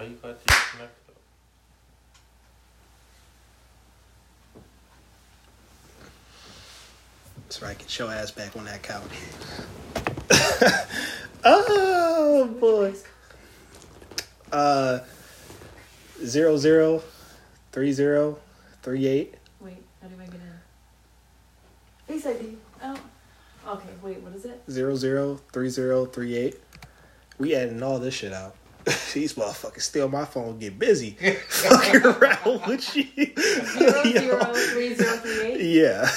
How you got disconnected? So I can show ass back on that couch. oh boy. Uh, zero zero, three zero, three eight. Wait, how do I get in? Face ID. Oh. Okay, wait, what is it? zero zero three zero three eight. We adding all this shit out. These motherfuckers steal my phone, get busy, fucking around with you. Zero Yo. zero three zero three eight. Yeah.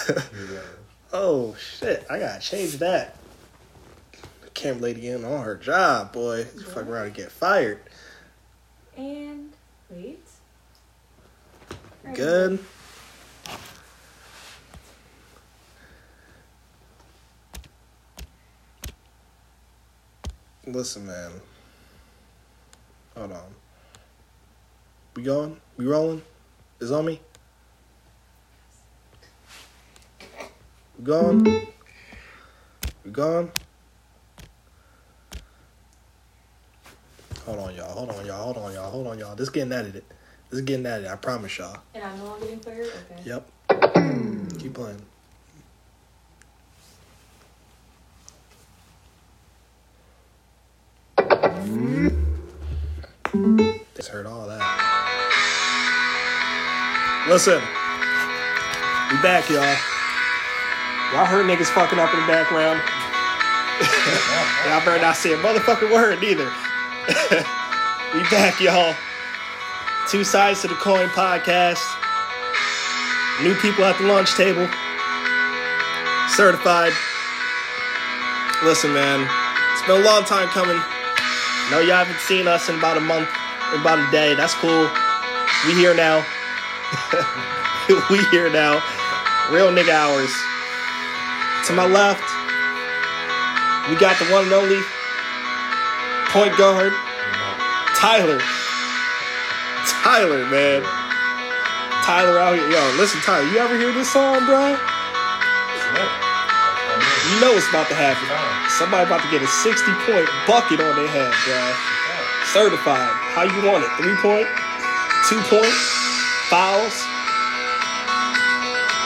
Oh shit! I gotta change that. The camera lady in on her job, boy. She's fucking around and get fired. And wait. Right. Good. Listen, man. Hold on. We going? We rolling? Is on me? We going? We going? Hold on, y'all. Hold on, y'all. Hold on, y'all. Hold on, y'all. This getting edited. This is getting edited. I promise y'all. And I'm not getting fired. Okay. Yep. Keep playing. Mm-hmm. Just heard all that. Listen, we back, y'all. Y'all heard niggas fucking up in the background. y'all better not say a motherfucking word either. we back, y'all. Two sides to the coin podcast. New people at the lunch table. Certified. Listen, man, it's been a long time coming. No, y'all haven't seen us in about a month, in about a day. That's cool. We here now. we here now. Real nigga hours. To my left, we got the one and only point guard, Tyler. Tyler, man. Tyler out here. Yo, listen, Tyler, you ever hear this song, bro? You know it's about to happen. Somebody about to get a 60 point bucket on their head, bro. Certified. How you want it? Three point? Two point? Fouls?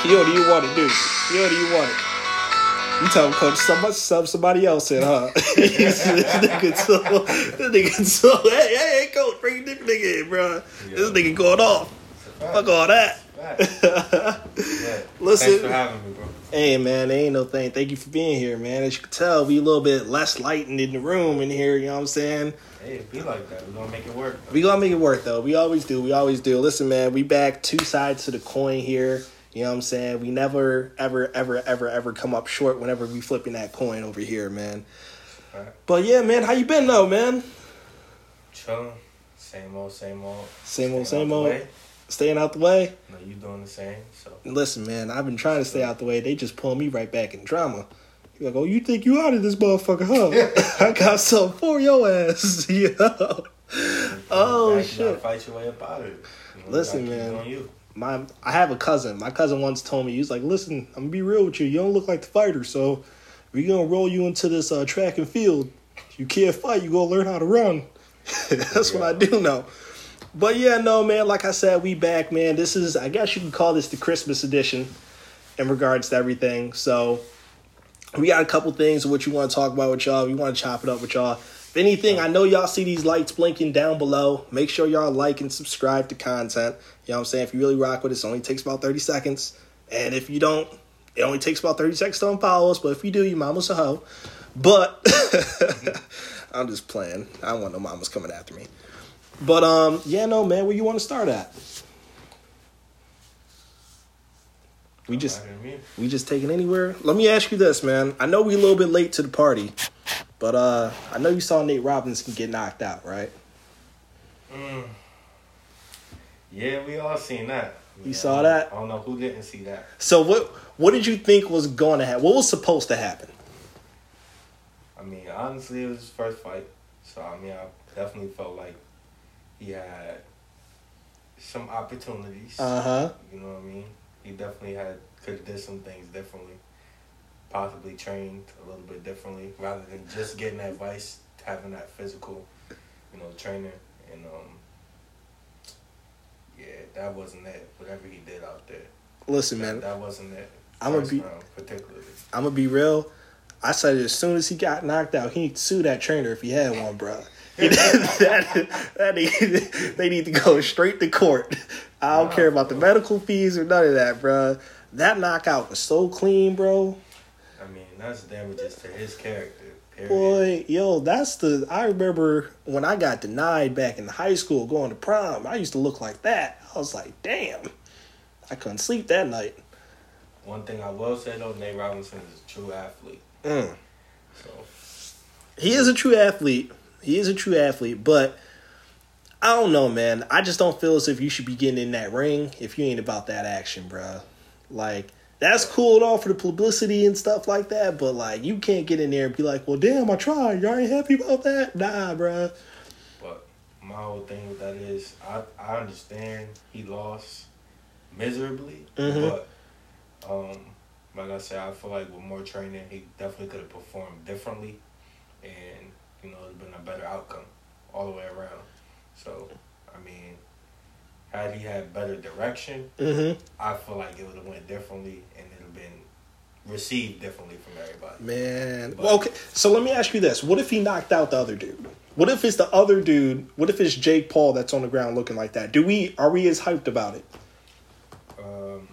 Yo, do you want it, dude? Yo, do you want it? You tell him, coach, somebody, sub somebody else in, huh? this nigga so, this nigga so, hey, hey, hey, coach, bring a different nigga in, bro. This nigga going off. Fuck all that. Listen. Thanks for having me, bro. Hey man, ain't no thing. Thank you for being here, man. As you can tell, we a little bit less lightened in the room in here. You know what I'm saying? Hey, be like that. We're gonna make it work. We gonna make it work though. We always do. We always do. Listen, man, we back two sides to the coin here. You know what I'm saying? We never, ever, ever, ever, ever come up short whenever we flipping that coin over here, man. Right. But yeah, man, how you been though, man? Chilling. Same old, same old. Same old, same old. Staying out the way. No, you doing the same. So Listen, man, I've been trying to stay out the way. They just pull me right back in drama. You're like, oh, you think you out of this motherfucker, huh? I got something for your ass. Yo. Oh, shit. Fight your way up out of it. You know, Listen, gotta keep it man. My, I have a cousin. My cousin once told me, he was like, listen, I'm gonna be real with you. You don't look like the fighter, so we're gonna roll you into this uh, track and field. If you can't fight, you gonna learn how to run. That's what I do know. But yeah, no, man. Like I said, we back, man. This is, I guess you can call this the Christmas edition in regards to everything. So we got a couple things of what you want to talk about with y'all. We want to chop it up with y'all. If anything, I know y'all see these lights blinking down below. Make sure y'all like and subscribe to content. You know what I'm saying? If you really rock with us, it only takes about 30 seconds. And if you don't, it only takes about 30 seconds to unfollow us. But if you do, your mama's a hoe. But I'm just playing. I don't want no mamas coming after me. But um, yeah, no, man, where you want to start at? We just we just taking anywhere. Let me ask you this, man. I know we a little bit late to the party, but uh, I know you saw Nate Robinson get knocked out, right? Mm. Yeah, we all seen that. You Yeah, saw that? I don't know who didn't see that. So what what did you think was going to happen? What was supposed to happen? I mean, honestly, it was his first fight, so I mean, I definitely felt like he had some opportunities. Uh huh. You know what I mean? He definitely had could have did some things differently, possibly trained a little bit differently rather than just getting advice, having that physical, you know, trainer. And um, yeah, that wasn't it. Whatever he did out there, Listen, that, man, that wasn't it. I'ma be- round, particularly. I'm gonna be real. I said as soon as he got knocked out, he need to sue that trainer if he had one, bro. that, that need, they need to go straight to court. I don't Nah, care about the medical fees or none of that, bro. That knockout was so clean, bro. I mean, that's damages to his character. Period. Boy, yo, that's the. I remember when I got denied back in high school going to prom. I used to look like that. I was like, damn, I couldn't sleep that night. One thing I will say though, Nate Robinson is a true athlete. Mm. So He is a true athlete. He is a true athlete, but I don't know, man. I just don't feel as if you should be getting in that ring if you ain't about that action, bro. Like, that's cool and all for the publicity and stuff like that, but like, you can't get in there and be like, well, damn, I tried. Y'all ain't happy about that? Nah, bro. But my whole thing with that is, I I understand he lost miserably, Mhm. but um, like I said, I feel like with more training, he definitely could have performed differently, and you know, it's been a better outcome all the way around. So, I mean, had he had better direction, Mm-hmm. I feel like it would have went differently, and it'd have been received differently from everybody. Man. Well, okay, so let me ask you this. What if he knocked out the other dude? What if it's the other dude? What if it's Jake Paul that's on the ground looking like that? Do we are we as hyped about it? Um,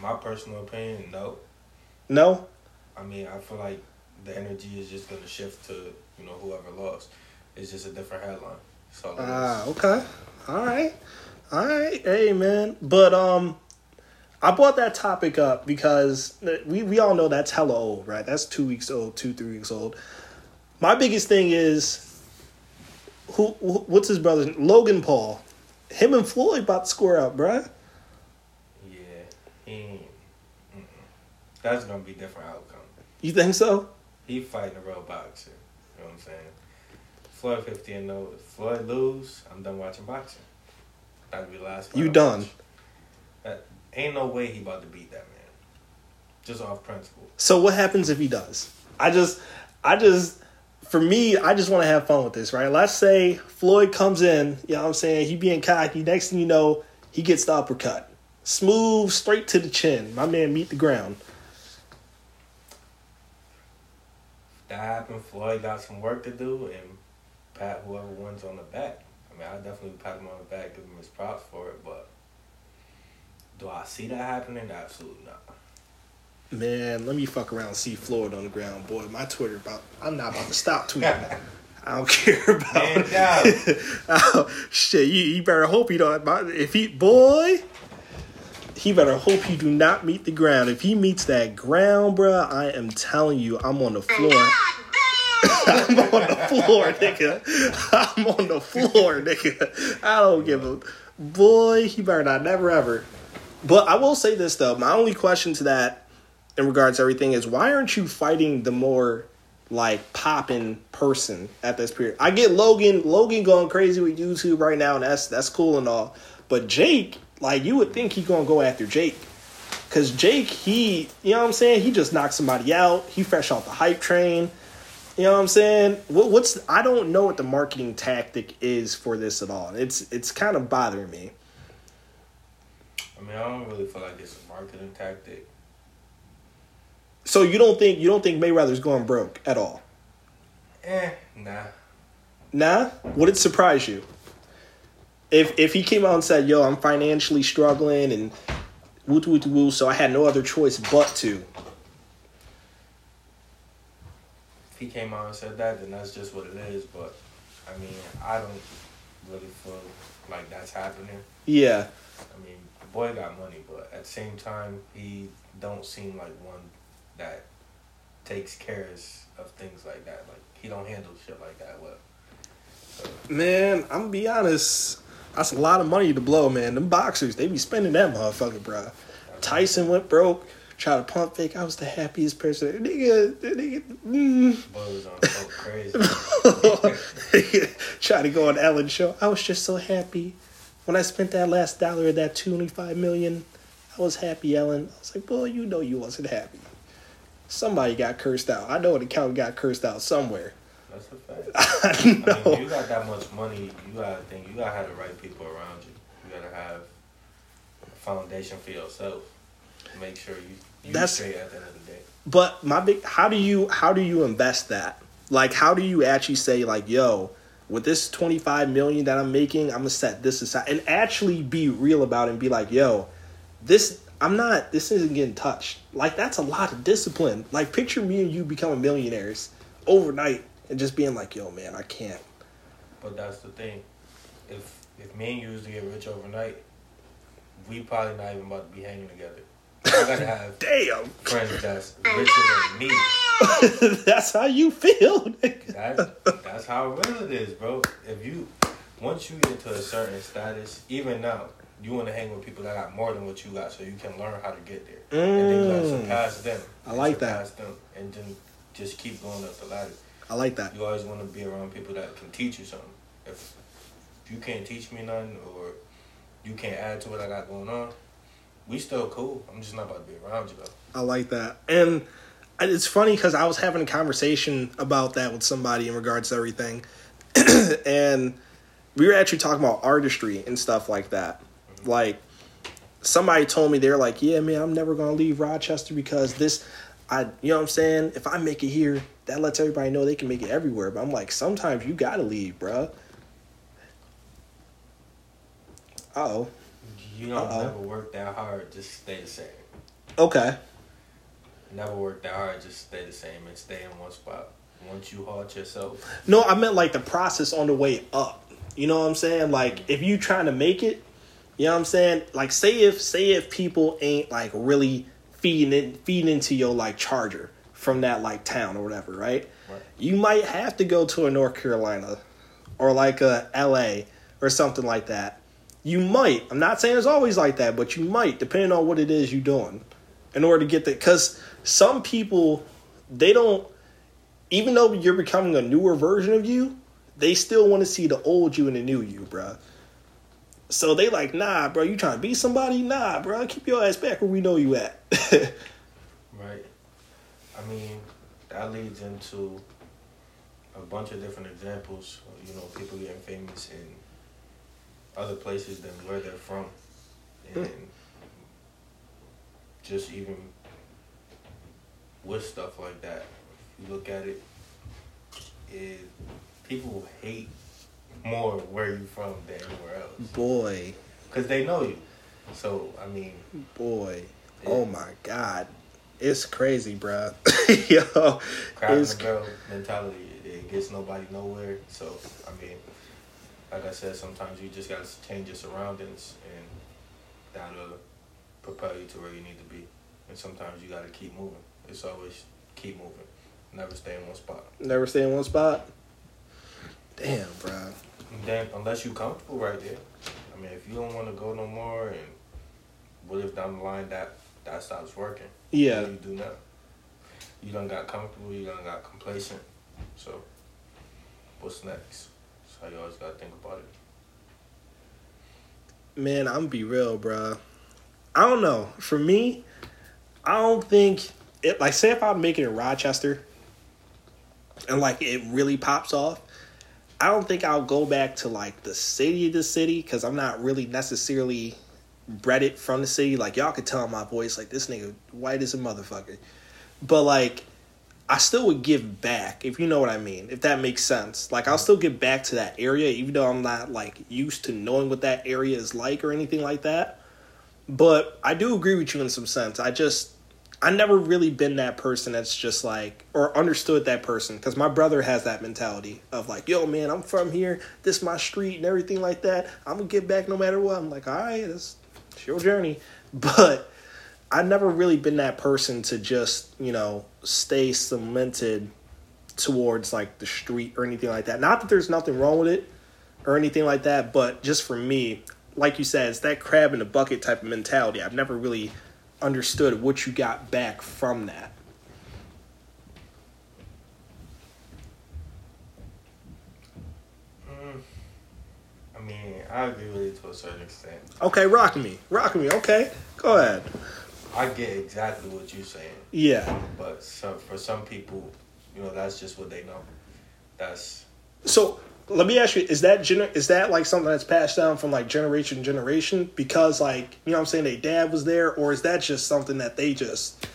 my personal opinion, no. No? I mean, I feel like the energy is just going to shift to you know whoever lost. It's just a different headline. So Ah, okay. All right. All right. Hey, man. But um, I brought that topic up because we we all know that's hella old, right? That's two weeks old, two three weeks old. My biggest thing is who, who what's his brother Logan Paul. Him and Floyd about to score up, bruh. yeah, he that's going to be a different outcome. You think so? He fighting a real boxer. You know what I'm saying? Floyd 50 and 0. If Floyd lose, I'm done watching boxing. That'd be last. You done. watch. That, ain't no way he about to beat that man. Just off principle. So what happens if he does? I just, I just, for me, I just want to have fun with this, right? Let's say Floyd comes in, you know what I'm saying? He being cocky. Next thing you know, he gets the uppercut. Smooth, straight to the chin. My man meet the ground. That happened, Floyd got some work to do and pat whoever wins on the back. I mean, I definitely pat him on the back, give him his props for it, but do I see that happening? Absolutely not. Man, let me fuck around and see Floyd on the ground, boy. My Twitter about, I'm not about to stop tweeting. I don't care about Man down. oh, shit, you, you better hope he don't. If he, boy, he better hope he do not meet the ground. If he meets that ground, bruh, I am telling you, I'm on the floor. I'm on the floor, nigga. I'm on the floor, nigga. I don't give a boy. He better not never ever. But I will say this though. My only question to that, in regards to everything, is why aren't you fighting the more like popping person at this period? I get Logan. Logan going crazy with YouTube right now, and that's that's cool and all. But Jake, like you would think he gonna go after Jake. Cause Jake, he, you know what I'm saying? He just knocked somebody out. He fresh off the hype train. You know what I'm saying? What, what's I don't know what the marketing tactic is for this at all. It's it's kind of bothering me. I mean, I don't really feel like it's a marketing tactic. So you don't think you don't think Mayweather's going broke at all? Eh, nah. Nah. Would it surprise you if if he came out and said, "Yo, I'm financially struggling and woo woo woo," so I had no other choice but to. If he came out and said that, then that's just what it is. But I mean, I don't really feel like that's happening. Yeah. I mean, the boy got money, but at the same time, he don't seem like one that takes cares of things like that. Like he don't handle shit like that well. Man, I'm gonna be honest. That's a lot of money to blow, man. Them boxers, they be spending that motherfucker, bro. Tyson went broke, tried to pump fake. I was the happiest person. Nigga, nigga, mm. boy was on so crazy. Try to go on Ellen show. I was just so happy when I spent that last dollar of that twenty five million. I was happy, Ellen. I was like, boy, you know you wasn't happy. Somebody got cursed out. I know an account got cursed out somewhere. That's a fact. I I mean, know. you got that much money, you gotta think you gotta have the right people around you. You gotta have a foundation for yourself. Make sure you you That's- straight at the end of the day. But my big, how do you how do you invest that? Like, how do you actually say like, yo, with this twenty five million that I'm making, I'm gonna set this aside and actually be real about it and be like, yo, this I'm not. This isn't getting touched. Like that's a lot of discipline. Like picture me and you becoming millionaires overnight and just being like, yo, man, I can't. But that's the thing. If if me and you was to get rich overnight, we probably not even about to be hanging together. I gotta have Damn, friends that's richer than me. that's how you feel. nigga. That's that's how real it is, bro. If you once you get to a certain status, even now, you want to hang with people that got more than what you got, so you can learn how to get there, and then you gotta Mm. surpass them. I like that. them, and then just keep going up the ladder. I like that. You always want to be around people that can teach you something. If if you can't teach me nothing, or you can't add to what I got going on, we still cool. I'm just not about to be around you though. I like that. And it's funny because I was having a conversation about that with somebody in regards to everything. and we were actually talking about artistry and stuff like that. Mm-hmm. Like, somebody told me, they're like, yeah, man, I'm never going to leave Rochester because this, I, you know what I'm saying? If I make it here, that lets everybody know they can make it everywhere. But I'm like, sometimes you got to leave, bruh. oh. You don't Uh-oh. never work that hard, just stay the same. Okay. Never work that hard, just stay the same and stay in one spot. Once you halt yourself, No, I meant like the process on the way up. You know what I'm saying? Like mm-hmm. if you trying to make it, you know what I'm saying? Like say if say if people ain't like really feeding it feeding into your like charger from that like town or whatever, right? Right. You might have to go to a North Carolina or like a LA or something like that. You might. I'm not saying it's always like that, but you might, depending on what it is you're doing, in order to get that. Because some people, they don't even though you're becoming a newer version of you, they still want to see the old you and the new you, bruh. So they like, nah, bro, you trying to be somebody? Nah, bro, keep your ass back where we know you at. right? I mean, that leads into a bunch of different examples. You know, people getting famous in other places than where they're from, hmm. and just even with stuff like that. If you look at it, it people hate more where you from than anywhere else boy, because they know you. So I mean, boy, Yeah. oh my god, it's crazy, bruh. Yo, in it's barrel mentality. It, gets nobody nowhere. So I mean, like I said, sometimes you just gotta change your surroundings, and that'll propel you to where you need to be. And sometimes you gotta keep moving. It's always keep moving. Never stay in one spot. never stay in one spot. Damn, bruh. Then unless you're comfortable right there. I mean, if you don't want to go no more, and what if down the line that that stops working? Yeah. You do now? You done got comfortable. You don't got complacent. So, what's next? That's how you always gotta think about it. Man, I'm be real, bruh. I don't know. For me, I don't think it. Like, say if I'm making it in Rochester, and like it really pops off, I don't think I'll go back to like the city of the city because I'm not really necessarily bred it from the city. Like y'all could tell my voice, like this nigga white as a motherfucker. But like, I still would give back if you know what I mean. If that makes sense. Like I'll still give back to that area, even though I'm not like used to knowing what that area is like or anything like that. But I do agree with you in some sense. I just I never really been that person that's just like or understood that person because my brother has that mentality of like, yo man, I'm from here, this my street and everything like that. I'm gonna get back no matter what. I'm like, all right, that's it's your journey, but I never really been that person to just you know stay cemented towards like the street or anything like that. Not that there's nothing wrong with it or anything like that, but just for me, like you said, it's that crab in the bucket type of mentality. I've never really understood what you got back from that. Mm, I mean, I agree with you to a certain extent. Okay, rock me, rock me. Okay, go ahead. I get exactly what you're saying, Yeah. but some, for some people, you know, that's just what they know. That's So let me ask you: Is that gener- is that like something that's passed down from like generation to generation? Because like you know, what I'm saying their dad was there, or is that just something that they just?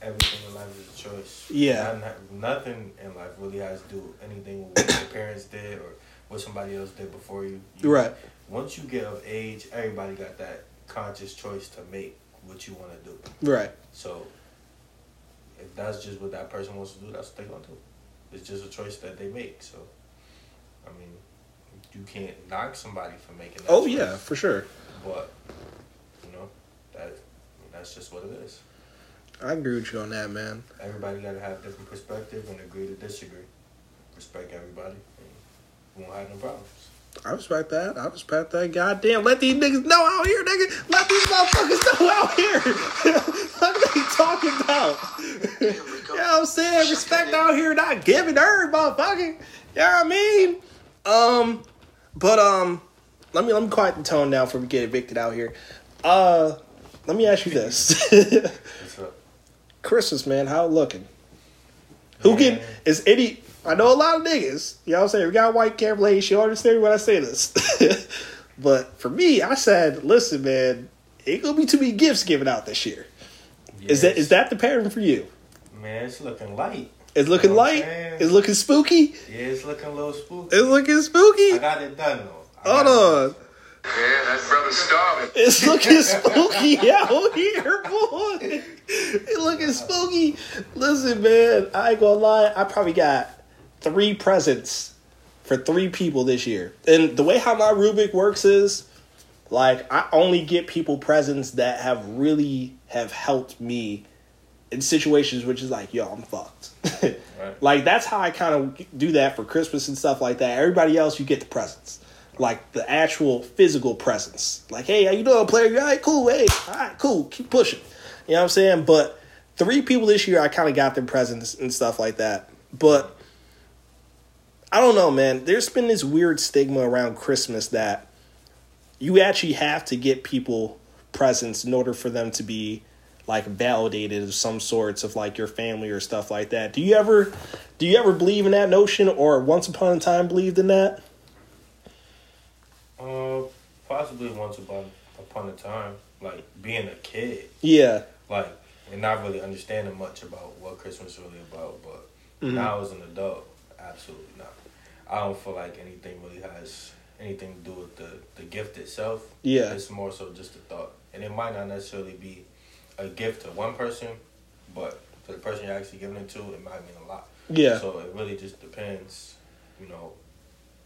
Everything in life is a choice. Yeah. Not- nothing in life really has to do anything with what your parents did or what somebody else did before you. you Right. Once you get of age, everybody got that conscious choice to make what you want to do. Right. So if that's just what that person wants to do, that's what they're gonna do. It's just a choice that they make. So I mean, you can't knock somebody for making that Oh choice, yeah, for sure. But you know, that that's just what it is. I agree with you on that, man. Everybody gotta have different perspective and agree to disagree. Respect everybody and we won't have no problems. I respect that. I respect that. Goddamn, let these niggas know out here, nigga. Let these motherfuckers know out here. what are they talking about? you know what I'm saying? Respect out here, not giving her, motherfucker. You know what I mean? Um, but um, let me let me quiet the tone down before we get evicted out here. Uh, let me ask you this: Christmas, man, how looking? Who Man. get is any? I know a lot of niggas. You know I'm saying? We got white camp lady. She'll understand when I say this. but for me, I said, listen, man, ain't gonna be too many gifts given out this year. Is that Yes. is that the pattern for you? man? It's looking light. It's looking You know light. saying? It's looking spooky. Yeah, it's looking a little spooky. It's looking spooky. I got it done though. I Hold on. Yeah, that brother's starving. It's looking spooky out here, boy. It's looking spooky. Listen, man, I ain't gonna lie. I probably got three presents for three people this year. And the way how my Rubik works is, like, I only get people presents that have really have helped me in situations which is like, yo, I'm fucked. Right. Like that's how I kind of do that for Christmas and stuff like that. Everybody else, you get the presents, like the actual physical presents. Like, hey, how you doing, player? You All right, cool. Hey, all right, cool. Keep pushing. You know what I'm saying? But three people this year, I kind of got their presents and stuff like that. But I don't know, man. There's been this weird stigma around Christmas that you actually have to get people presents in order for them to be like validated of some sorts of like your family or stuff like that. Do you ever do you ever believe in that notion or once upon a time believed in that? Uh, possibly once upon upon a time, like being a kid, Yeah. like and not really understanding much about what Christmas is really about. But Mhm. now as an adult, absolutely not. I don't feel like anything really has anything to do with the the gift itself. Yeah. it's more so just a thought, and it might not necessarily be a gift to one person, but to the person you're actually giving it to, it might mean a lot. Yeah. So it really just depends, you know,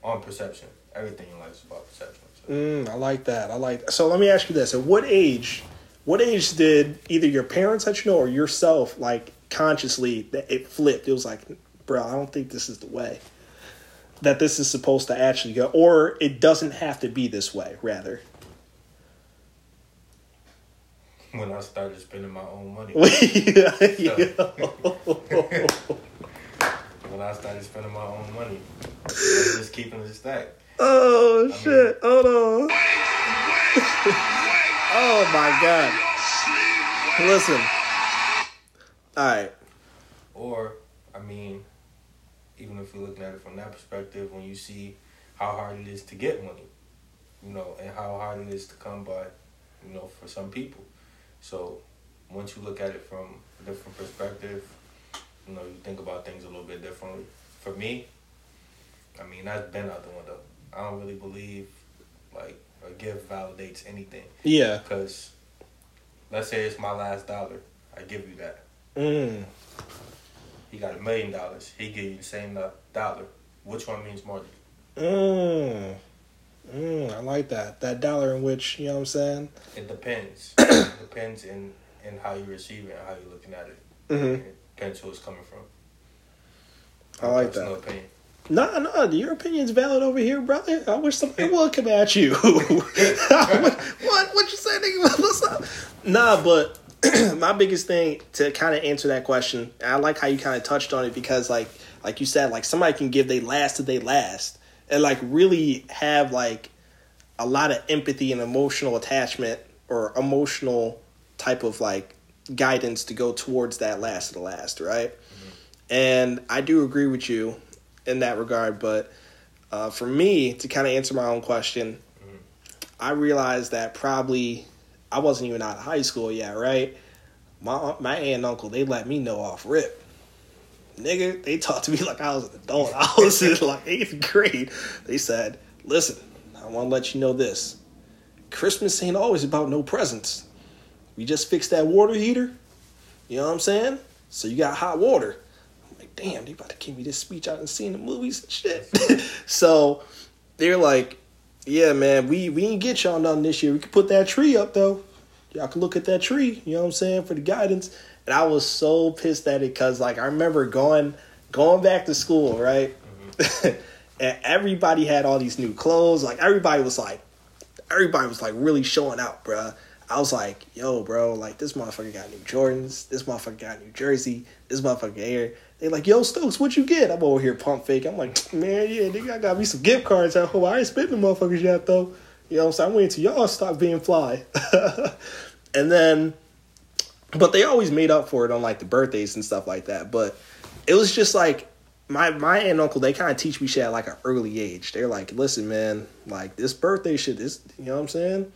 on perception. Everything in life is about perception. So. Mm, I like that. I like that. So let me ask you this. At what age what age did either your parents let you know or yourself like consciously that it flipped? It was like, bro, I don't think this is the way. That this is supposed to actually go or it doesn't have to be this way, rather. When I started spending my own money. yeah, when I started spending my own money. I was just keeping it stack. Oh mean- shit! Hold on. oh my god! Listen. All right. Or, I mean, even if you're looking at it from that perspective, when you see how hard it is to get money, you know, and how hard it is to come by, you know, for some people. So, once you look at it from a different perspective, you know, you think about things a little bit differently. For me, I mean, that's been out the window. I don't really believe, like, a gift validates anything. Yeah. Because, let's say it's my last dollar. I give you that. Mm. He got a million dollars. He give you the same dollar. Which one means more? to Mm. Mm. I like that. That dollar in which you know what I'm saying. It depends. it depends in in how you receive it and how you're looking at it. Mhm. It depends who it's coming from. I like Personal that. Opinion. No, no, your opinion's valid over here, brother. I wish somebody would come at you. what, what? What you say, nigga? What's up? Nah, but my biggest thing to kind of answer that question, I like how you kind of touched on it because, like, like you said, like somebody can give they last to they last, and like really have like a lot of empathy and emotional attachment or emotional type of like guidance to go towards that last to the last, right? And I do agree with you in that regard, but Uh, for me, to kind of answer my own question, I realized that probably I wasn't even out of high school yet, right? My my aunt and uncle they let me know off rip. Nigga, they talked to me like I was an adult. I was in like eighth grade. They said, "Listen, I want to let you know this. Christmas ain't always about no presents. We just fixed that water heater. You know what I'm saying? So you got hot water. I'm like, damn, they about to give me this speech I done seen in the movies and shit. so they're like, yeah, man, we we ain't get y'all nothing this year. We could put that tree up though. Y'all can look at that tree. You know what I'm saying for the guidance. And I was so pissed at it because like I remember going going back to school, right? and everybody had all these new clothes. Like everybody was like, everybody was like really showing out, bruh. I was like, yo, bro, like this motherfucker got new Jordans, this motherfucker got new jersey, this motherfucker here. They like, yo, Stokes, what you get? I'm over here pump fake. I'm like, man, yeah, nigga, I got me some gift cards at home. I ain't spending motherfuckers yet though. You know what I'm saying? I'm waiting till y'all stop being fly. and then but they always made up for it on like the birthdays and stuff like that. But it was just like my my aunt and uncle they kind of teach me shit at like an early age. They're like, listen, man, like this birthday shit, this you know what I'm saying?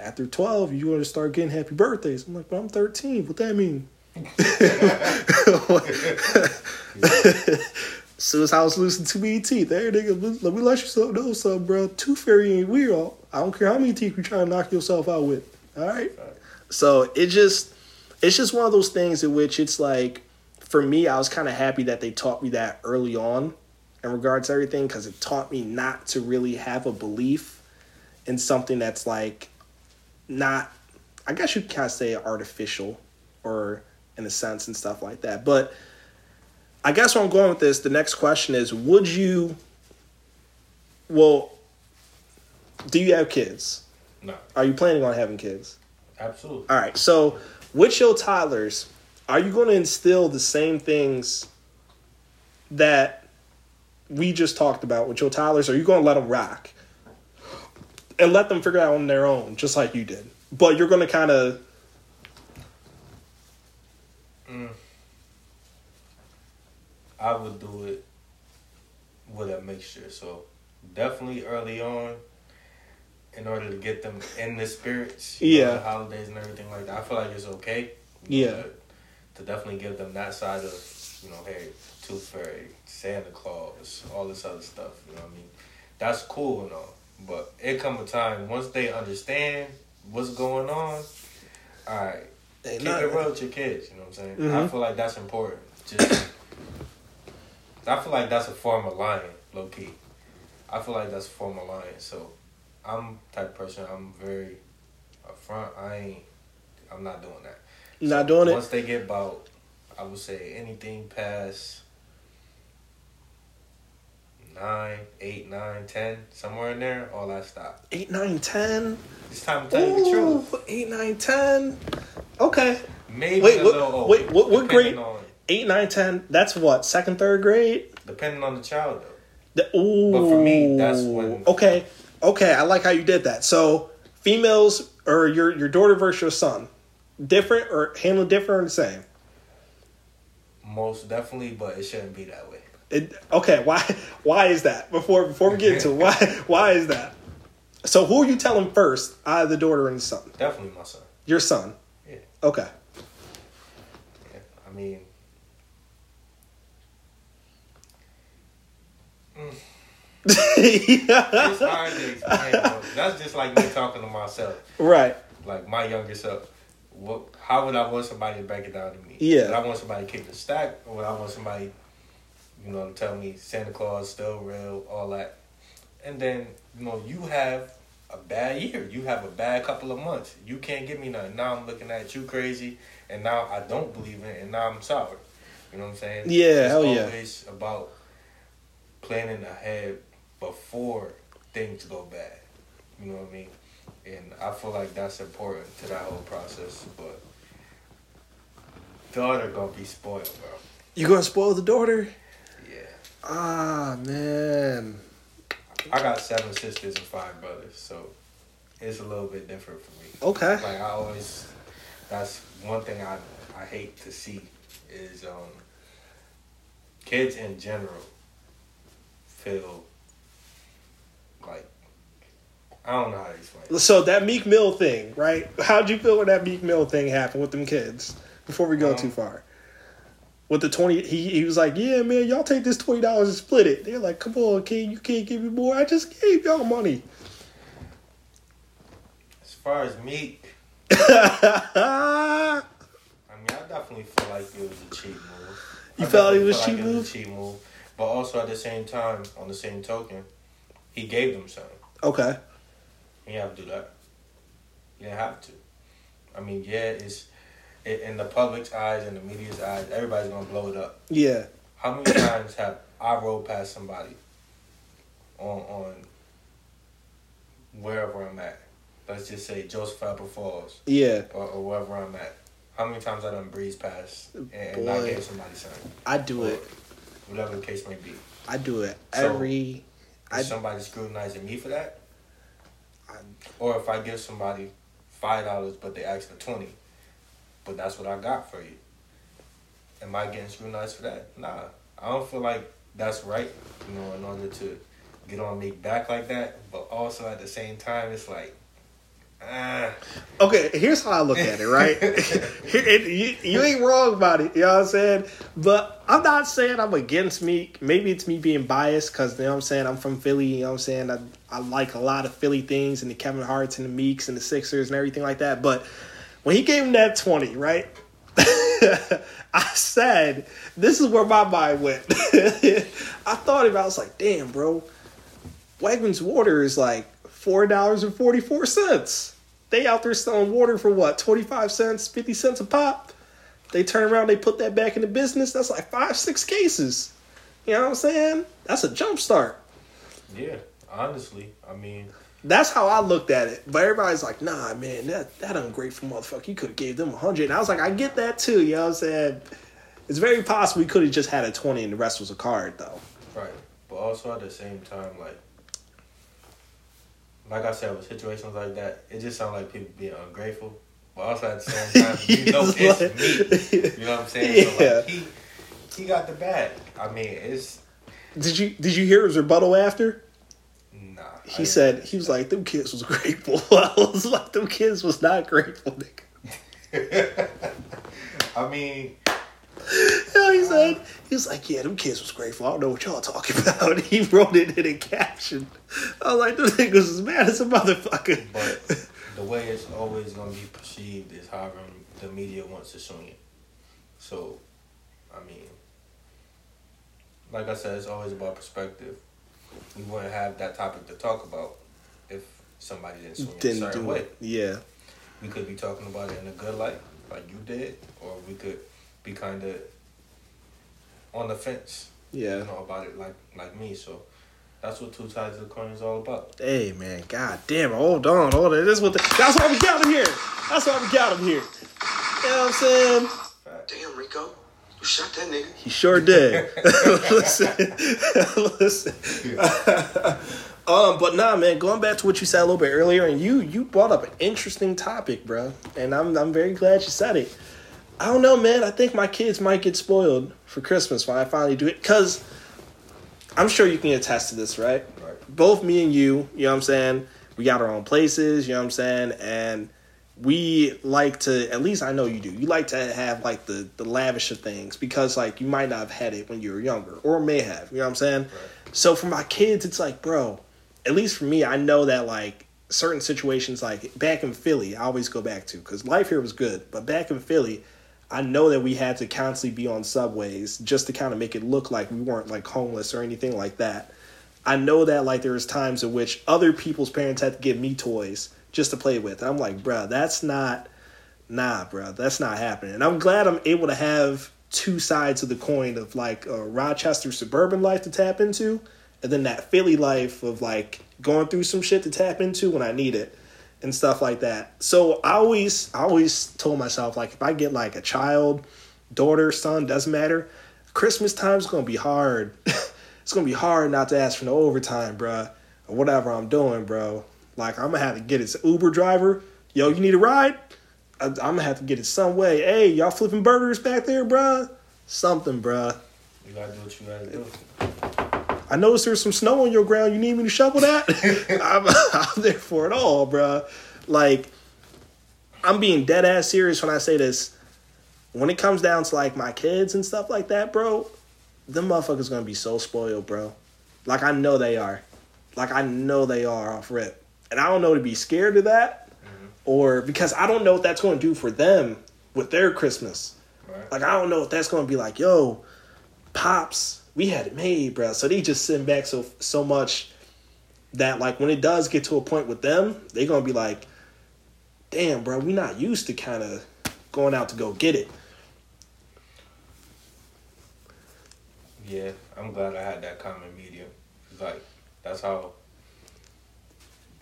After twelve, you want to start getting happy birthdays. I'm like, but I'm thirteen. What that mean? Soon as I was losing too many teeth, there nigga, let me let you know something, bro. Tooth fairy ain't real. I don't care how many teeth you trying to knock yourself out with. All right. So it just it's just one of those things in which it's like for me i was kind of happy that they taught me that early on in regards to everything because it taught me not to really have a belief in something that's like not i guess you kind of say artificial or in a sense and stuff like that but i guess where i'm going with this the next question is would you well do you have kids No, are you planning on having kids absolutely. all right. So with your toddlers, are you going to instill the same things that we just talked about with your toddlers? Are you going to let them rock and let them figure out on their own, just like you did? But you're going to kind of I would do it with a mixture. So definitely early on, in order to get them in the spirits, you know, Yeah. the holidays and everything like that. I feel like it's okay. Yeah. To definitely give them that side of, you know, hey, Tooth Fairy, Santa Claus, all this other stuff. You know what I mean? That's cool and all. But it come a time once they understand what's going on. All right, They keep not- it real with your kids. You know what I'm saying? Mhm. I feel like that's important. Just, I feel like that's a form of lying, low key. I feel like that's a form of lying. So, I'm type of person. I'm very upfront. I ain't. I'm not doing that. not doing it. Once they get about, I would say anything past nine, eight, nine, ten, somewhere in there, all that stop. Eight, nine, ten. It's time to tell you the truth. Eight, nine, ten. Okay. Maybe Wait, a what- wait, what- what grade? On, Eight, nine, ten. That's what second, third grade. depending on the child, though. The, ooh. But for me, that's when- Okay, okay, I like how you did that. So females or your your daughter versus your son, different or handled different or the same? Most definitely, but it shouldn't be that way. It, okay, why why is that? Before before we get into why why is that? So who are you telling first? Of the daughter and the son, Definitely my son. your son. Yeah. Okay. Yeah. I mean, it's hard to explain. bro. That's just like me talking to myself. right. like my younger self, what? How would I want somebody to break it down to me? Yeah. Would I want somebody to kick the stack, or would I want somebody, you know, to tell me Santa Claus still real, all that, and then you know you have a bad year, you have a bad couple of months, you can't give me nothing. Now I'm looking at you crazy, and now I don't believe in it, and now I'm sour. You know what I'm saying? Yeah, It's hell yeah. always about planning ahead before things go bad. You know what I mean? And I feel like that's important to that whole process. But daughter gonna be spoiled, bro. You gonna spoil the daughter? Yeah. Ah man. I got seven sisters and five brothers, so it's a little bit different for me. Okay. Like I always, that's one thing I I hate to see is um kids in general feel I don't know how to explain. it. So that Meek Mill thing, right? How'd you feel when that Meek Mill thing happened with them kids? Before we go Um, too far. With the twenty, he he was like, "Yeah, man, y'all take this twenty dollars and split it." They're like, "Come on, kid, you can't give me more. I just gave y'all money." As far as Meek, I mean, I definitely feel like it was a cheap move. You I felt it was cheap like It was a cheap move, but also at the same time, on the same token, he gave them something. okay? Didn't have to do that. You didn't have to. I mean, yeah, it's it, in the public's eyes and the media's eyes. Everybody's gonna blow it up. Yeah, How many times have I rolled past somebody on on wherever I'm at? Let's just say Joseph Apple Falls yeah. or, or wherever I'm at. How many times I done breeze past and, and not Boy. gave somebody something? I do Or it. Whatever the case may be. I do it So- every. I- Is somebody scrutinizing me for that? Or if I give somebody five dollars but they ask for twenty, but that's what I got for you. Am I getting scrutinized for that? Nah. I don't feel like that's right, you know, in order to get on me back like that. But also at the same time it's like ah Okay, here's how I look at it, right? You, you ain't wrong about it, you know what I'm saying? But I'm not saying I'm against Meek. Maybe it's me being biased because, you know what I'm saying, I'm from Philly, you know what I'm saying? I, I like a lot of Philly things and the Kevin Harts and the Meeks and the Sixers and everything like that. But when he gave him that 20, right? I said, this is where my mind went. I thought about it, I was like, damn, bro. Wegmans water is like four dollars and forty four cents. They out there selling water for what twenty five cents, fifty cents a pop. They turn around, they put that back into business. That's like five, six cases. You know what I'm saying? That's a jump start. yeah, honestly. I mean That's how I looked at it. But everybody's like, nah, man, that that ungrateful motherfucker. You could have gave them a hundred. And I was like, I get that too. You know what I'm saying? It's very possible we could have just had a twenty and the rest was a card though. Right. But also at the same time, like, like I said, with situations like that, it just sounds like people being ungrateful. But also at the same time, you know it's me. You know what I'm saying? So Yeah. like, he he got the bag. I mean, it's Did you did you hear his rebuttal after? nah. He said he was like, them kids was grateful. I was like, them kids was not grateful, nigga. I mean, He said he was like, yeah, them kids was grateful. I don't know what y'all talking about. He wrote it in a caption. I was like, them niggas is mad as a motherfucker. but the way it's always gonna be perceived is however the media wants to swing it. So, I mean, like I said, it's always about perspective. We wouldn't have that topic to talk about if somebody didn't swing it a Didn't certain way. it. Yeah. We could be talking about it in a good light, like you did, or we could be kind of on the fence, Yeah. you know, about it like like me. So that's what two sides of the coin is all about. Hey man, god damn it. Hold on, hold on. This what the, that's why we got him here. That's why we got him here. You know what I'm saying? Damn, Rico. You shot that nigga. He sure did. listen, listen. um, but nah, man. Going back to what you said a little bit earlier, and you you brought up an interesting topic, bro. And I'm I'm very glad you said it. I don't know, man. I think my kids might get spoiled for Christmas when I finally do it, cause I'm sure you can attest to this, right? Right. both me and you, you know what I'm saying, we got our own places, you know what I'm saying, and we like to at least I know you do. You like to have like the the lavish of things because like you might not have had it when you were younger or may have, you know what I'm saying? Right. So for my kids it's like, bro, at least for me, I know that like certain situations like back in Philly, I always go back to cuz life here was good, but back in Philly, I know that we had to constantly be on subways just to kind of make it look like we weren't like homeless or anything like that. I know that like there was times in which other people's parents had to give me toys just to play with. I'm like, bruh, that's not, nah, bruh, that's not happening. And I'm glad I'm able to have two sides of the coin of like a Rochester suburban life to tap into, and then that Philly life of like going through some shit to tap into when I need it and stuff like that. So I always, I always told myself like if I get like a child, daughter, son, doesn't matter. Christmas time's gonna be hard. it's gonna be hard not to ask for no overtime, bruh, or whatever I'm doing, bro. Like I'm gonna have to get it. Uber driver, yo, you need a ride? I, I'm gonna have to get it some way. Hey, y'all flipping burgers back there, bruh? Something, bruh. You gotta do what you gotta do. I noticed there's some snow on your ground. You need me to shovel that? I'm, I'm there for it all, bro. Like, I'm being dead ass serious when I say this. When it comes down to like my kids and stuff like that, bro, them motherfuckers gonna be so spoiled, bro. Like I know they are. Like I know they are off rip. And I don't know to be scared of that mm-hmm. or because I don't know what that's going to do for them with their Christmas. Right. Like I don't know if that's going to be like, yo, pops, we had it made, bro. So they just sitting back so so much that like when it does get to a point with them, they're gonna be like, damn, bro, we not used to kind of going out to go get it. Yeah, I'm glad I had that common medium. Like that's how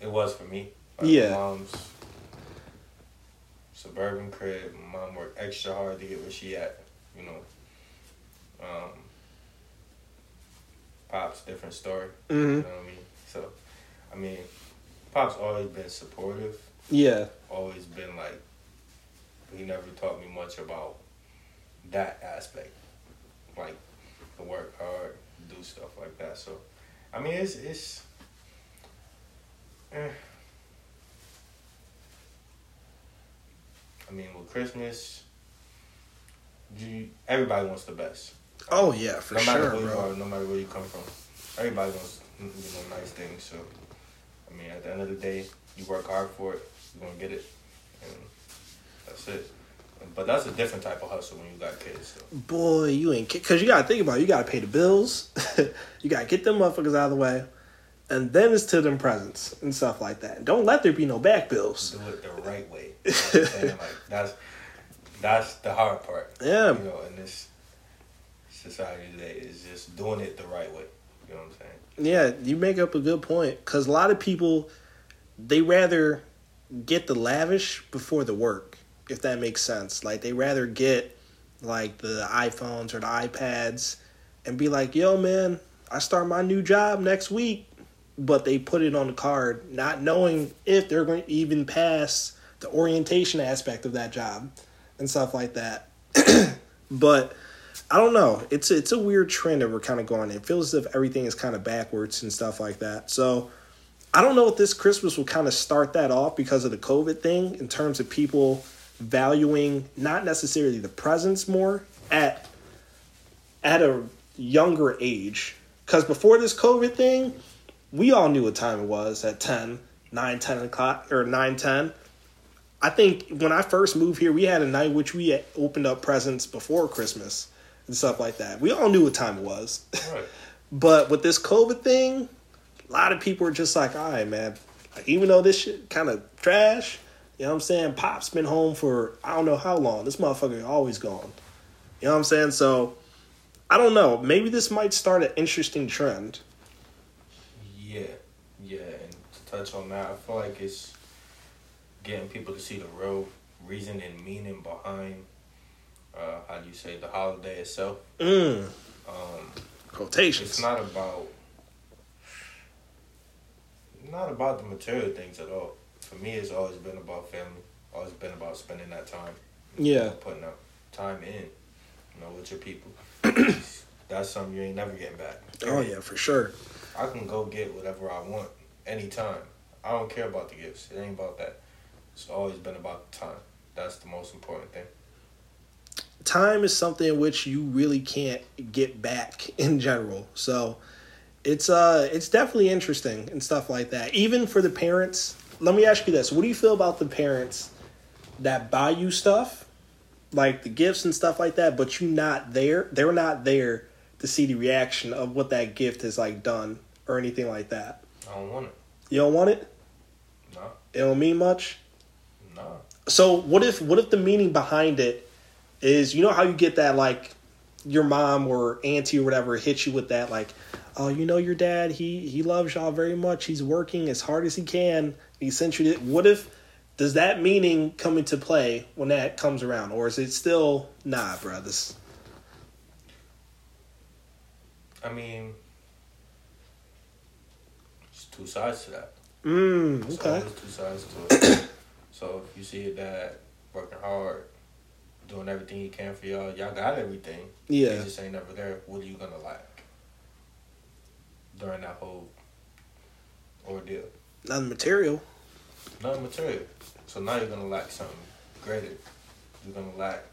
it was for me. Like, Yeah. My mom's suburban crib. My mom worked extra hard to get where she at. You know. Um, Pop's different story. You Mm-hmm. know what I mean? So, I mean, Pop's always been supportive. Yeah, Always been like, he never taught me much about that aspect, like to work hard, do stuff like that. So, I mean, it's it's. Eh. I mean, with Christmas, you, everybody wants the best. Oh yeah, for no matter sure, who you bro. are, no matter where you come from, everybody wants you know nice things. So, I mean, at the end of the day, you work hard for it, you're gonna get it, and that's it. But that's a different type of hustle when you got kids. So. Boy, you ain't kid, because you gotta think about it. you gotta pay the bills, you gotta get them motherfuckers out of the way, and then it's to them presents and stuff like that. Don't let there be no back bills. Do it the right way. You know what I'm saying? Like that's that's the hard part. Yeah. You know, in this society today, is just doing it the right way. You know what I'm saying? Yeah, you make up a good point because a lot of people they rather get the lavish before the work, if that makes sense. Like they rather get like the iPhones or the iPads and be like, "Yo, man, I start my new job next week," but they put it on the card, not knowing if they're going to even pass the orientation aspect of that job and stuff like that. but I don't know. It's it's a weird trend that we're kind of going. It feels as if everything is kind of backwards and stuff like that. So I don't know if this Christmas will kind of start that off because of the COVID thing in terms of people valuing not necessarily the presents more at at a younger age. Because before this COVID thing, we all knew what time it was at 10, 9, 10 o'clock, or 9, 10. I think when I first moved here, we had a night which we opened up presents before Christmas and stuff like that. We all knew what time it was. Right. but with this COVID thing, a lot of people are just like, all right, man, like, even though this shit kind of trash, you know what I'm saying? Pop's been home for I don't know how long. This motherfucker always gone. You know what I'm saying? So I don't know. Maybe this might start an interesting trend. Yeah, yeah, and to touch on that, I feel like it's getting people to see the real reason and meaning behind, uh, how do you say, the holiday itself. Mm. Um, Quotations. it's not about, not about the material things at all. For me, it's always been about family. Always been about spending that time. Yeah. putting up time in, you know, with your people. That's something you ain't never getting back. Oh yeah, for sure. I can go get whatever I want anytime. I don't care about the gifts. It ain't about that. It's always been about the time. That's the most important thing. Time is something in which you really can't get back in general. So it's uh it's definitely interesting and stuff like that. Even for the parents, let me ask you this. What do you feel about the parents that buy you stuff? Like the gifts and stuff like that, but you not there. They're not there to see the reaction of what that gift has like done or anything like that. I don't want it. You don't want it? No, It don't mean much? no. So what if what if the meaning behind it is you know how you get that like your mom or auntie or whatever hits you with that like oh you know your dad he he loves y'all very much. He's working as hard as he can. He sent you to, what if does that meaning come into play when that comes around? Or is it still nah bro this I mean, it's two sides to that. mm, There's okay. always two sides to it. so if you see your dad working hard, doing everything he can for y'all, y'all got everything. yeah He just ain't never there. What are you gonna lack? during that whole ordeal? Nothing material. Nothing material. So now you're gonna lack something greater. You're gonna lack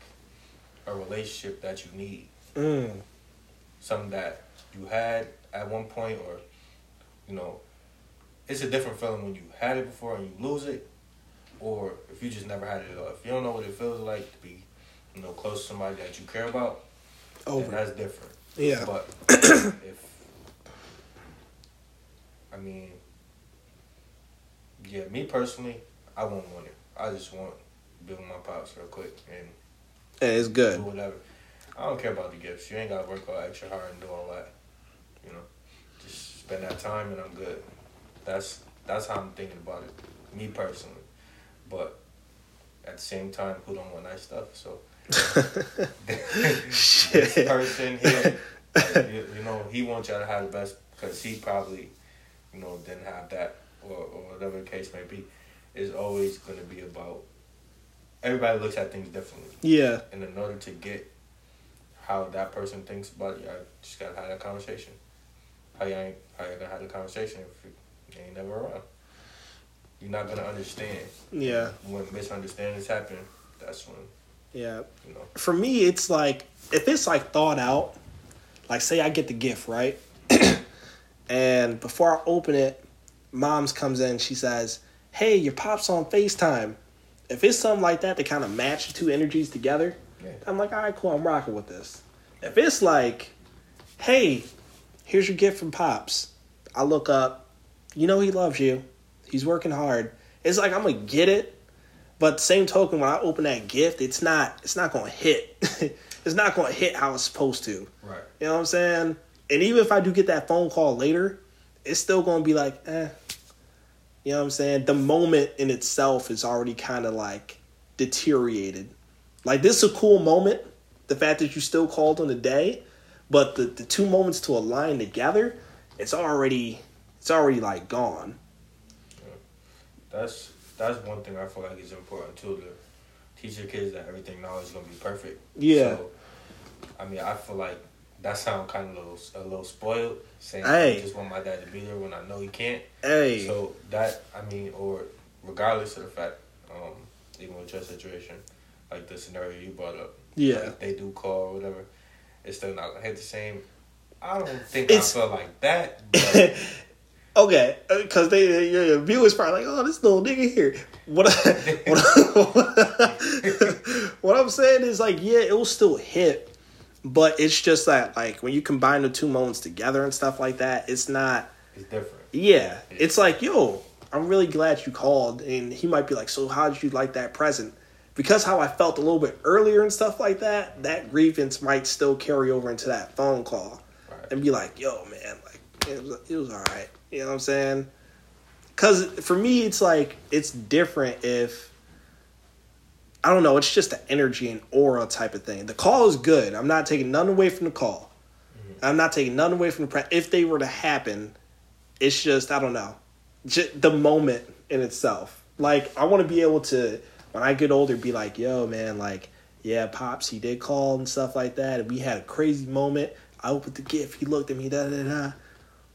a relationship that you need. Mm. Something that you had at one point or you know, it's a different feeling when you had it before and you lose it or if you just never had it at all. If you don't know what it feels like to be, you know, close to somebody that you care about, Over. that's different. Yeah. But if I mean, yeah, me personally, I won't want it. I just want to be with my pops real quick and Yeah, it's do good. whatever. I don't care about the gifts. You ain't gotta work all extra hard and do all that. You know, just spend that time and I'm good. That's that's how I'm thinking about it, me personally. But at the same time, who don't want nice stuff? So this Shit. person here, you, you know, he wants y'all to have the best because he probably, you know, didn't have that or, or whatever the case may be. It's always going to be about. Everybody looks at things differently, Yeah. and in order to get how that person thinks about it, I just gotta have that conversation. How you ain't how you gonna have the conversation if you ain't never around? You're not gonna understand Yeah. when misunderstandings happen. That's when Yeah. you know. For me, it's like if it's like thought out, like say I get the gift, right? and before I open it, mom's comes in, she says, Hey, your pop's on FaceTime. If it's something like that to kind of match the two energies together, Yeah. I'm like, all right, cool, I'm rocking with this. If it's like, hey, here's your gift from Pops, I look up, you know he loves you, he's working hard. It's like I'm gonna get it, but same token, when I open that gift, it's not, it's not gonna hit. it's not gonna hit how it's supposed to. Right. You know what I'm saying? And even if I do get that phone call later, it's still gonna be like, eh. You know what I'm saying? The moment in itself is already kind of like deteriorated. Like this is a cool moment, the fact that you still called on the day, but the, the two moments to align together, it's already it's already like gone. That's that's one thing I feel like is important too to teach your kids that everything now is gonna be perfect. Yeah. So, I mean, I feel like that sound kind of a little a little spoiled, saying Hey. I just want my dad to be there when I know he can't. Hey, So that I mean, or regardless of the fact, um, even with your situation, like the scenario you brought up, Yeah. like, if they do call or whatever, it's still not gonna hit the same. I don't think It's- I feel like that. Okay, uh, because they your, viewers probably like, oh, this little nigga here. What, I, what, what I'm saying is like, yeah, it will still hit, but it's just that like when you combine the two moments together and stuff like that, it's not. it's different. Yeah, it's like, yo, I'm really glad you called, and he might be like, so how did you like that present? Because how I felt a little bit earlier and stuff like that, that grievance might still carry over into that phone call Right. and be like, yo, man, like it was, it was all right. You know what I'm saying? Because for me, it's like it's different if I don't know. It's just the energy and aura type of thing. The call is good. I'm not taking none away from the call. Mm-hmm. I'm not taking none away from the pre- if they were to happen. It's just I don't know, just the moment in itself. Like I want to be able to when I get older, be like, yo, man, like yeah, pops, he did call and stuff like that, and we had a crazy moment. I opened the gift, he looked at me, da da da.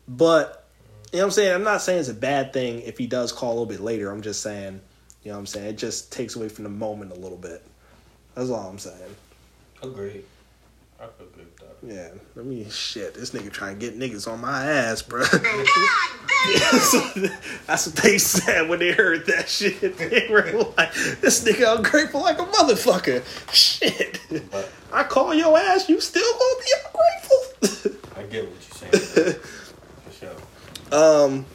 But you know what I'm saying? I'm not saying it's a bad thing if he does call a little bit later. I'm just saying, you know what I'm saying? It just takes away from the moment a little bit. That's all I'm saying. Agreed. I could agree with that. Yeah, let me shit. This nigga trying to get niggas on my ass, bro. Oh, That's what they said when they heard that shit. They were like, "This nigga ungrateful like a motherfucker." Shit. But I call your ass, you still gonna be ungrateful. I get what you're saying. Um,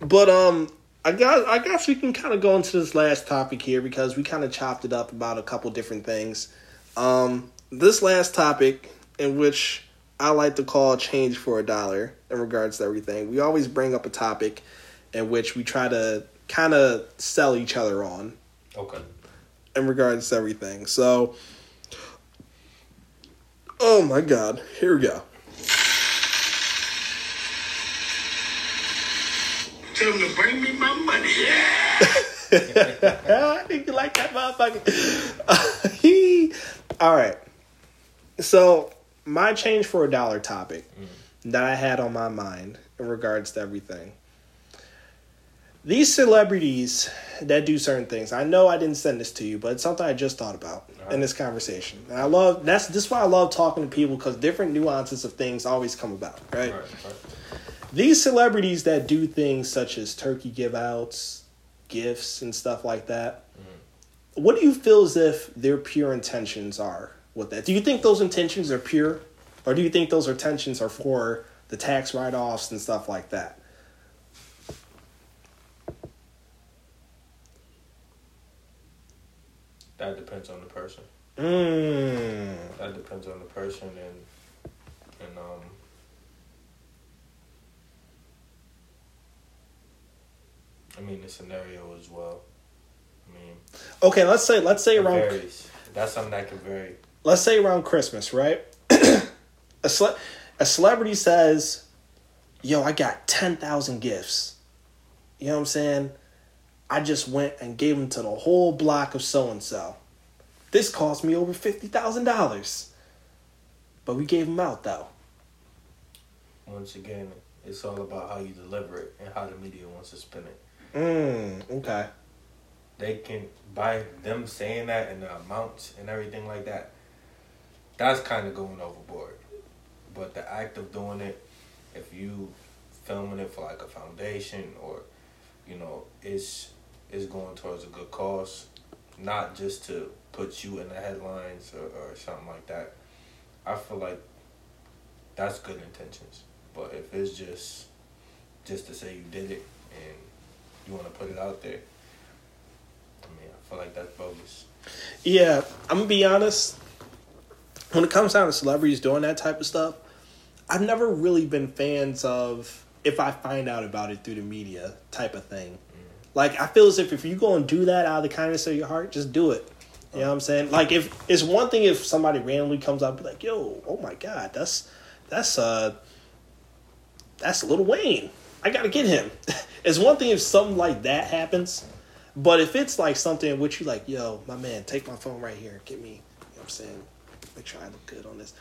but um, I got I guess we can kind of go into this last topic here because we kind of chopped it up about a couple different things. Um, this last topic, in which I like to call "change for a dollar," in regards to everything, we always bring up a topic in which we try to kind of sell each other on Okay. in regards to everything. So, oh my god, here we go. Tell him to bring me my money. I think you like that motherfucker. he, all right. So my change for a dollar topic. Mm. that I had on my mind in regards to everything. These celebrities that do certain things. I know I didn't send this to you, but it's something I just thought about uh-huh. in this conversation. And I love that's this is why I love talking to people because different nuances of things always come about, right? Right, right. These celebrities that do things such as turkey give outs, gifts, and stuff like that, what do you feel as if their pure intentions are with that? Do you think those intentions are pure? Or do you think those intentions are for the tax write offs and stuff like that? That depends on the person. Mm. That depends on the person and and um. I mean the scenario as well. I mean, Okay, let's say let's say around varies. That's something that can vary. let's say around Christmas, right? a cele- a celebrity says, "Yo, I got ten thousand gifts." You know what I'm saying? I just went and gave them to the whole block of so and so. This cost me over fifty thousand dollars, but we gave them out though. Once again, it's all about how you deliver it and how the media wants to spin it. Mm, okay. They can by them saying that and the amounts and everything like that. That's kind of going overboard. But the act of doing it, if you filming it for like a foundation or, you know, it's it's going towards a good cause, not just to put you in the headlines or, or something like that. I feel like that's good intentions. But if it's just just to say you did it and you want to put it out there, I mean, I feel like that's bogus. Yeah, I'm gonna be honest. When it comes down to celebrities doing that type of stuff, I've never really been fans of if I find out about it through the media type of thing. Like I feel as if if you go and do that out of the kindness of your heart, just do it. You know what I'm saying? Like if it's one thing if somebody randomly comes up like, "Yo, oh my god, that's that's uh that's Lil Wayne. I gotta get him." it's one thing if something like that happens, but if it's like something in which you like, "Yo, my man, take my phone right here, get me," you know what I'm saying? Make sure I look good on this.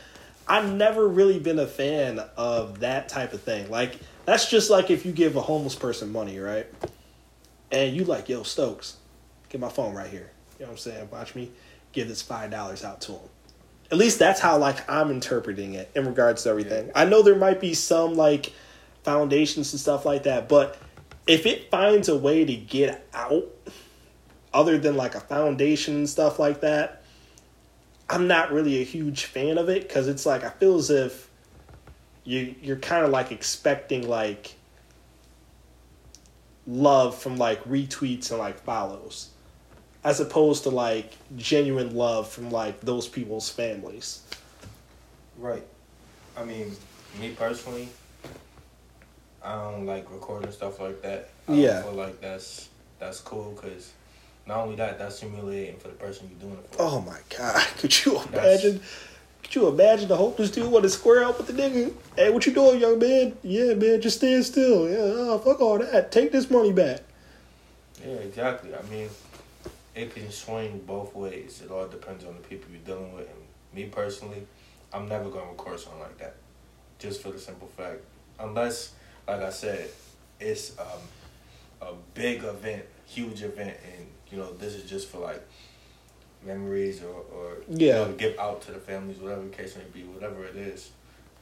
I've never really been a fan of that type of thing. Like that's just like if you give a homeless person money, right? And you like, yo, Stokes, get my phone right here. You know what I'm saying? Watch me give this five dollars out to him. At least that's how like I'm interpreting it in regards to everything. I know there might be some like foundations and stuff like that, but if it finds a way to get out other than like a foundation and stuff like that, I'm not really a huge fan of it because it's like I feel as if you you're kind of like expecting like love from like retweets and like follows as opposed to like genuine love from like those people's families. Right. I mean, me personally, I don't like recording stuff like that. I Yeah. feel like that's that's cool because not only that, that's humiliating for the person you're doing it for. Oh my god, could you That's- imagine? Could you imagine the homeless dude want to square out with the nigga? Hey, what you doing, young man? Yeah, man, just stand still. Yeah, oh, fuck all that. Take this money back. Yeah, exactly. I mean, it can swing both ways. It all depends on the people you're dealing with. And me personally, I'm never gonna record something like that, just for the simple fact, unless, like I said, it's um, a big event, huge event, and you know this is just for like memories or or you know, give out to the families, whatever the case may be, whatever it is.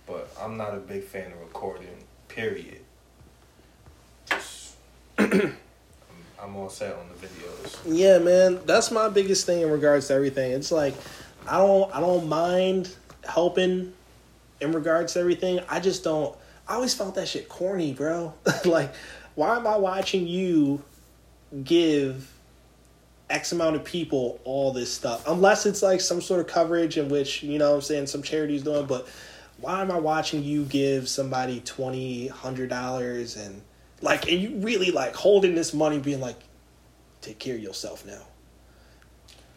But I'm not a big fan of recording. Period. Just. I'm, I'm all set on the videos. Yeah, man, that's my biggest thing in regards to everything. It's like I don't I don't mind helping in regards to everything. I just don't I always felt that shit corny, bro. like why am I watching you give X amount of people all this stuff? Unless it's like some sort of coverage in which, you know what I'm saying, some charity's doing, but why am I watching you give somebody twenty, hundred dollars and like and you really like holding this money being like take care of yourself now.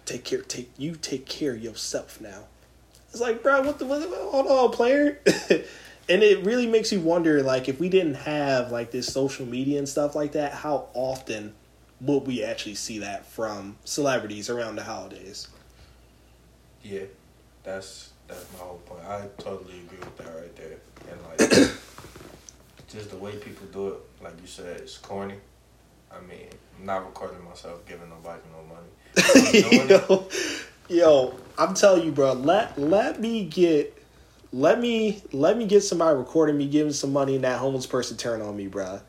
Take care take you take care of yourself now. It's like, bro, what the what, hold on, player. and it really makes you wonder like if we didn't have like this social media and stuff like that, how often would we actually see that from celebrities around the holidays? Yeah, that's that's my whole point. I totally agree with that right there. And like, just the way people do it, like you said, it's corny. I mean, I'm not recording myself giving nobody no money. It. yo, yo, I'm telling you, bro. Let let me get, let me let me get somebody recording me giving some money, and that homeless person turn on me, bro.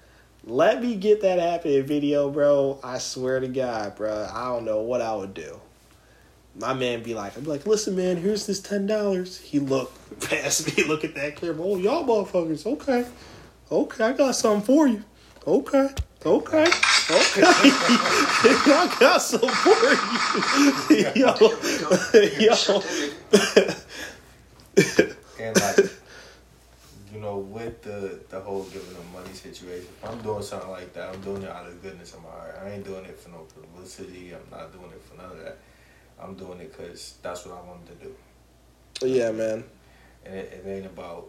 Let me get that happening video, bro. I swear to God, bro. I don't know what I would do. My man be like, I'm like, listen, man, here's this ten dollars. He look past me, look at that camera. Oh, y'all motherfuckers, okay, okay, I got something for you. Okay, okay, okay. I got something for you. yo, yo. And like, you know, with the the whole giving them money situation, if I'm doing something like that, I'm doing it out of the goodness of my heart. I ain't doing it for no publicity. I'm not doing it for none of that. I'm doing it because that's what I wanted to do. yeah, man. and it, it ain't about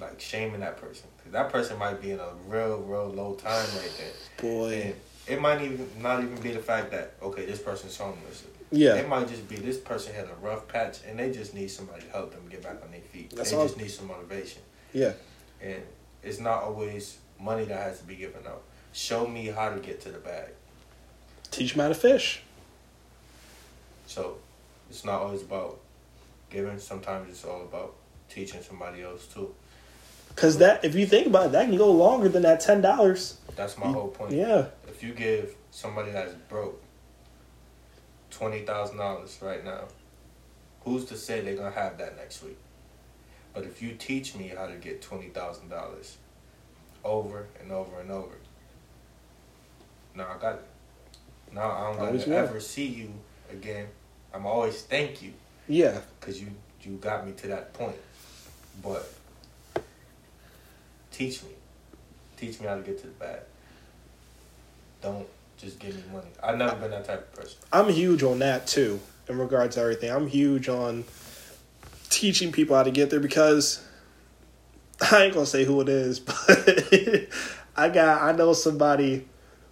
like shaming that person. 'Cause that person might be in a real, real low time right there. Boy. And it might even not even be the fact that okay, this person's homeless. Yeah. It might just be this person had a rough patch and they just need somebody to help them get back on their feet. That's they just need some motivation. Yeah. And it's not always money that has to be given out. Show me how to get to the bag. Teach them how to fish. So it's not always about giving. Sometimes it's all about teaching somebody else too. Cause that, if you think about it, that can go longer than that ten dollars. That's my whole point. Yeah. If you give somebody that's broke twenty thousand dollars right now, who's to say they're gonna have that next week? But if you teach me how to get twenty thousand dollars over and over and over, now I got it. Now I don't Always gotta will. ever see you again. I'm always thank you Yeah. because you you got me to that point. But teach me, teach me how to get to the bag. Don't just give me money. I've never been that type of person. I'm huge on that too, in regards to everything. I'm huge on teaching people how to get there because I ain't gonna say who it is, but I got I know somebody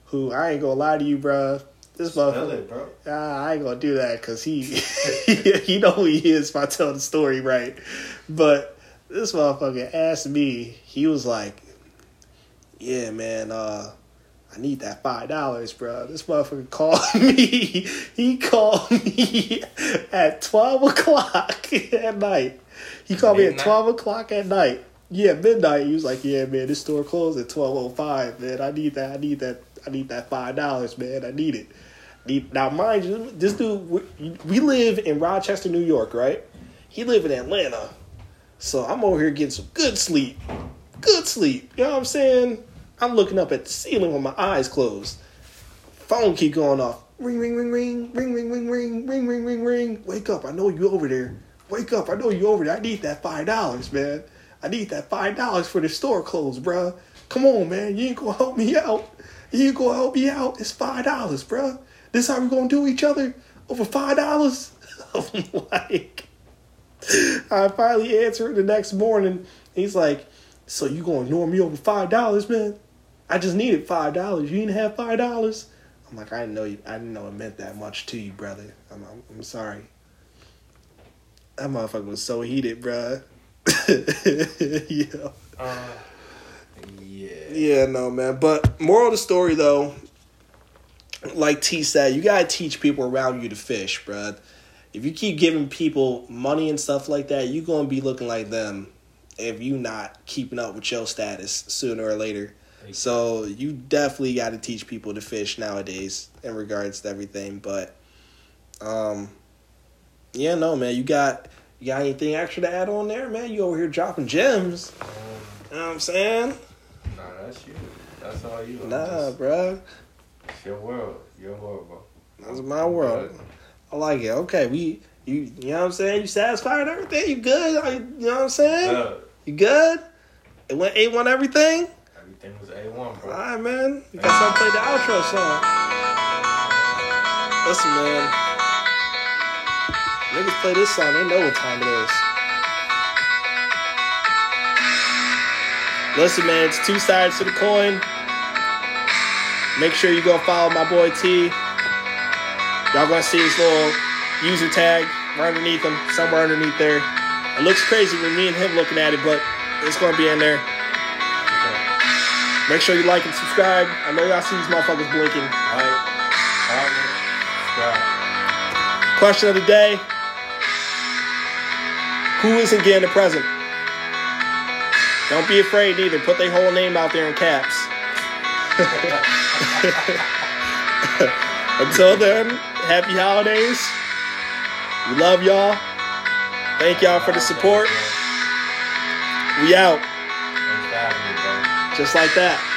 who I ain't gonna lie to you, bruh. This motherfucker, it, bro. Ah, I ain't gonna do that because he, he know who he is if I tell the story right. But this motherfucker asked me, he was like, "Yeah, man, uh, I need that five dollars, bro." This motherfucker called me. He called me at twelve o'clock at night. He called me at twelve o'clock at night. Yeah, midnight. He was like, "Yeah, man, this store closed at twelve oh five, man. I need that. I need that. I need that five dollars, man. I need it." Need- Now, mind you, this dude, we, we live in Rochester, New York, right? He live in Atlanta, so I'm over here getting some good sleep, good sleep. You know what I'm saying? I'm looking up at the ceiling with my eyes closed. Phone keep going off. Ring, ring, ring, ring, ring, ring, ring, ring, ring, ring, ring, ring. Wake up! I know you over there. Wake up! I know you over there. I need that five dollars, man. I need that five dollars for the store closed, bruh. Come on, man. You ain't gonna help me out. You ain't gonna help me out. It's five dollars, bruh. This how we gonna do each other over five dollars? Like, I finally answered the next morning. He's like, "So you gonna ignore me over five dollars, man? I just needed five dollars. You didn't have five dollars." I'm like, "I didn't know you. I didn't know it meant that much to you, brother. I'm, I'm, I'm sorry." That motherfucker was so heated, bruh. yeah. Uh, yeah. Yeah, no, man. But moral of the story, though, like T said, you gotta teach people around you to fish, bruh. If you keep giving people money and stuff like that, you gonna be looking like them if you not keeping up with your status sooner or later. So you definitely got to teach people to fish nowadays in regards to everything. But, um, yeah, no, man, you got you got anything extra to add on there, man? You over here dropping gems. Um, You know what I'm saying? nah, that's you. That's all you. I'm Nah, just- bruh. It's your world. Your world, bro. That's my world. I like it. Okay, we you you know what I'm saying? You satisfied everything? You good? You, know what I'm saying? You good? It went A one everything? Everything was A one, bro. Alright man. You something to play the outro song. Listen man. Niggas play this song, they know what time it is. Listen man, it's two sides to the coin. Make sure you go follow my boy T. Y'all gonna see his little user tag right underneath him, somewhere underneath there. It looks crazy with me and him looking at it, but it's gonna be in there. Make sure you like and subscribe. I know y'all see these motherfuckers blinking. Question of the day Who isn't getting a present? Don't be afraid either. Put their whole name out there in caps. Until then, happy holidays. We love y'all. Thank y'all for the support. We out. Just like that.